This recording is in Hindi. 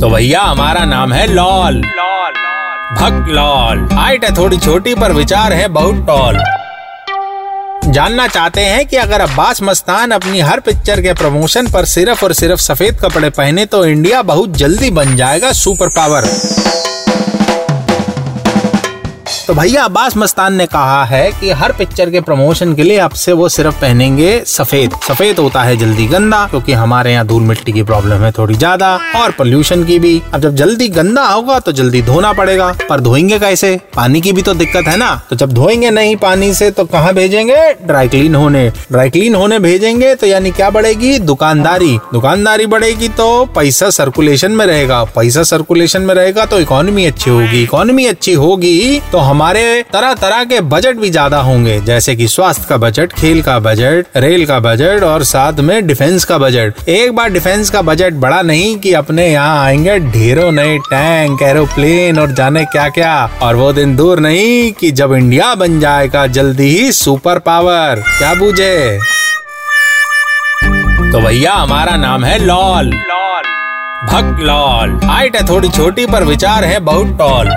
तो भैया, हमारा नाम है लॉल। लॉल भक्त लॉल। हाइट है थोड़ी छोटी, पर विचार है बहुत टॉल। जानना चाहते हैं कि अगर अब्बास मस्तान अपनी हर पिक्चर के प्रमोशन पर सिर्फ़ और सिर्फ़ सफ़ेद कपड़े पहने तो इंडिया बहुत जल्दी बन जाएगा सुपर पावर। तो भैया अब्बास मस्तान ने कहा है कि हर पिक्चर के प्रमोशन के लिए अब से वो सिर्फ़ पहनेंगे सफ़ेद। सफ़ेद होता है जल्दी गंदा, क्योंकि हमारे यहाँ धूल मिट्टी की प्रॉब्लम है थोड़ी ज़्यादा, और पोल्यूशन की भी। अब जब जल्दी गंदा होगा तो जल्दी धोना पड़ेगा। पर धोएँगे कैसे? पानी की भी तो दिक्कत है ना? तो जब धोएँगे नहीं पानी से तो कहाँ भेजेंगे? ड्राई क्लीन होने। ड्राई क्लीन होने भेजेंगे तो यानी क्या बढ़ेगी? दुकानदारी। दुकानदारी बढ़ेगी तो पैसा सर्कुलेशन में रहेगा। पैसा सर्कुलेशन में रहेगा तो इकोनॉमी अच्छी होगी। इकोनॉमी अच्छी होगी तो हम हमारे तरह तरह के बजट भी ज़्यादा होंगे, जैसे कि स्वास्थ्य का बजट खेल का बजट रेल का बजट और साथ में डिफेंस का बजट एक बार डिफेंस का बजट बड़ा नहीं कि अपने यहाँ आएँगे, ढेरों नए टैंक एरोप्लेन और जाने क्या क्या और वो दिन दूर नहीं कि जब इंडिया बन जाएगा, जल्दी ही सुपर पावर क्या बूझे? तो भैया, हमारा नाम है लॉल लॉल भक्त लॉल हाइट है थोड़ी छोटी पर विचार है बहुत टॉल